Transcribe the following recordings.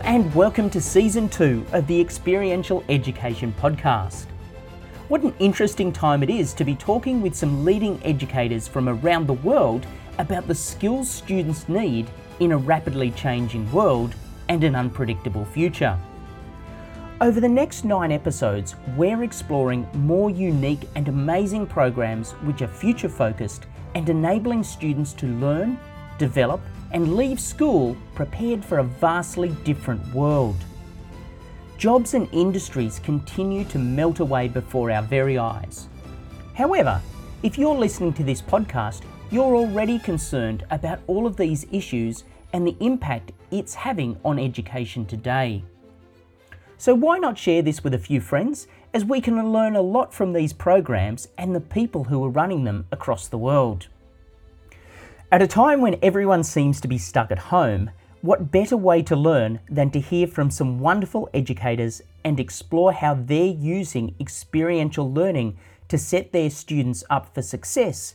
and welcome to season two of the Experiential Education Podcast. What an interesting time it is to be talking with some leading educators from around the world about the skills students need in a rapidly changing world and an unpredictable future. Over the next nine episodes, we're exploring more unique and amazing programs which are future focused and enabling students to learn, develop, and leave school prepared for a vastly different world. Jobs and industries continue to melt away before our very eyes. However, if you're listening to this podcast, you're already concerned about all of these issues and the impact it's having on education today. So, why not share this with a few friends as we can learn a lot from these programs and the people who are running them across the world? At a time when everyone seems to be stuck at home, what better way to learn than to hear from some wonderful educators and explore how they're using experiential learning to set their students up for success?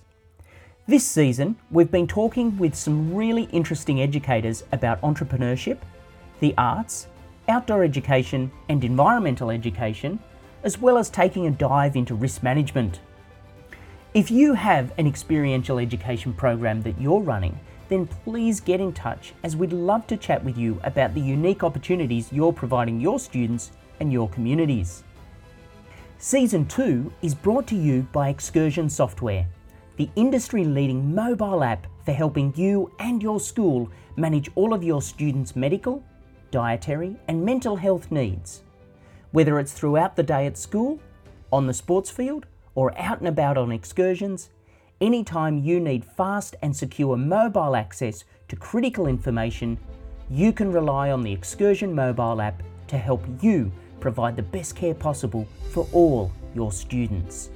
This season, we've been talking with some really interesting educators about entrepreneurship, the arts, outdoor education, and environmental education, as well as taking a dive into risk management. If you have an experiential education program that you're running, then please get in touch as we'd love to chat with you about the unique opportunities you're providing your students and your communities. Season 2 is brought to you by Excursion Software, the industry leading mobile app for helping you and your school manage all of your students' medical, dietary, and mental health needs. Whether it's throughout the day at school, on the sports field, or out and about on excursions, anytime you need fast and secure mobile access to critical information, you can rely on the Excursion mobile app to help you provide the best care possible for all your students.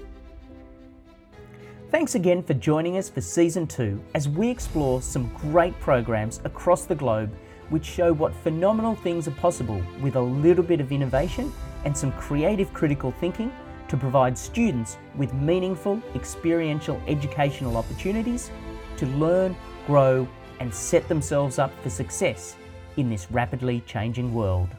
Thanks again for joining us for season two as we explore some great programs across the globe which show what phenomenal things are possible with a little bit of innovation and some creative critical thinking to provide students with meaningful experiential educational opportunities to learn, grow, and set themselves up for success in this rapidly changing world.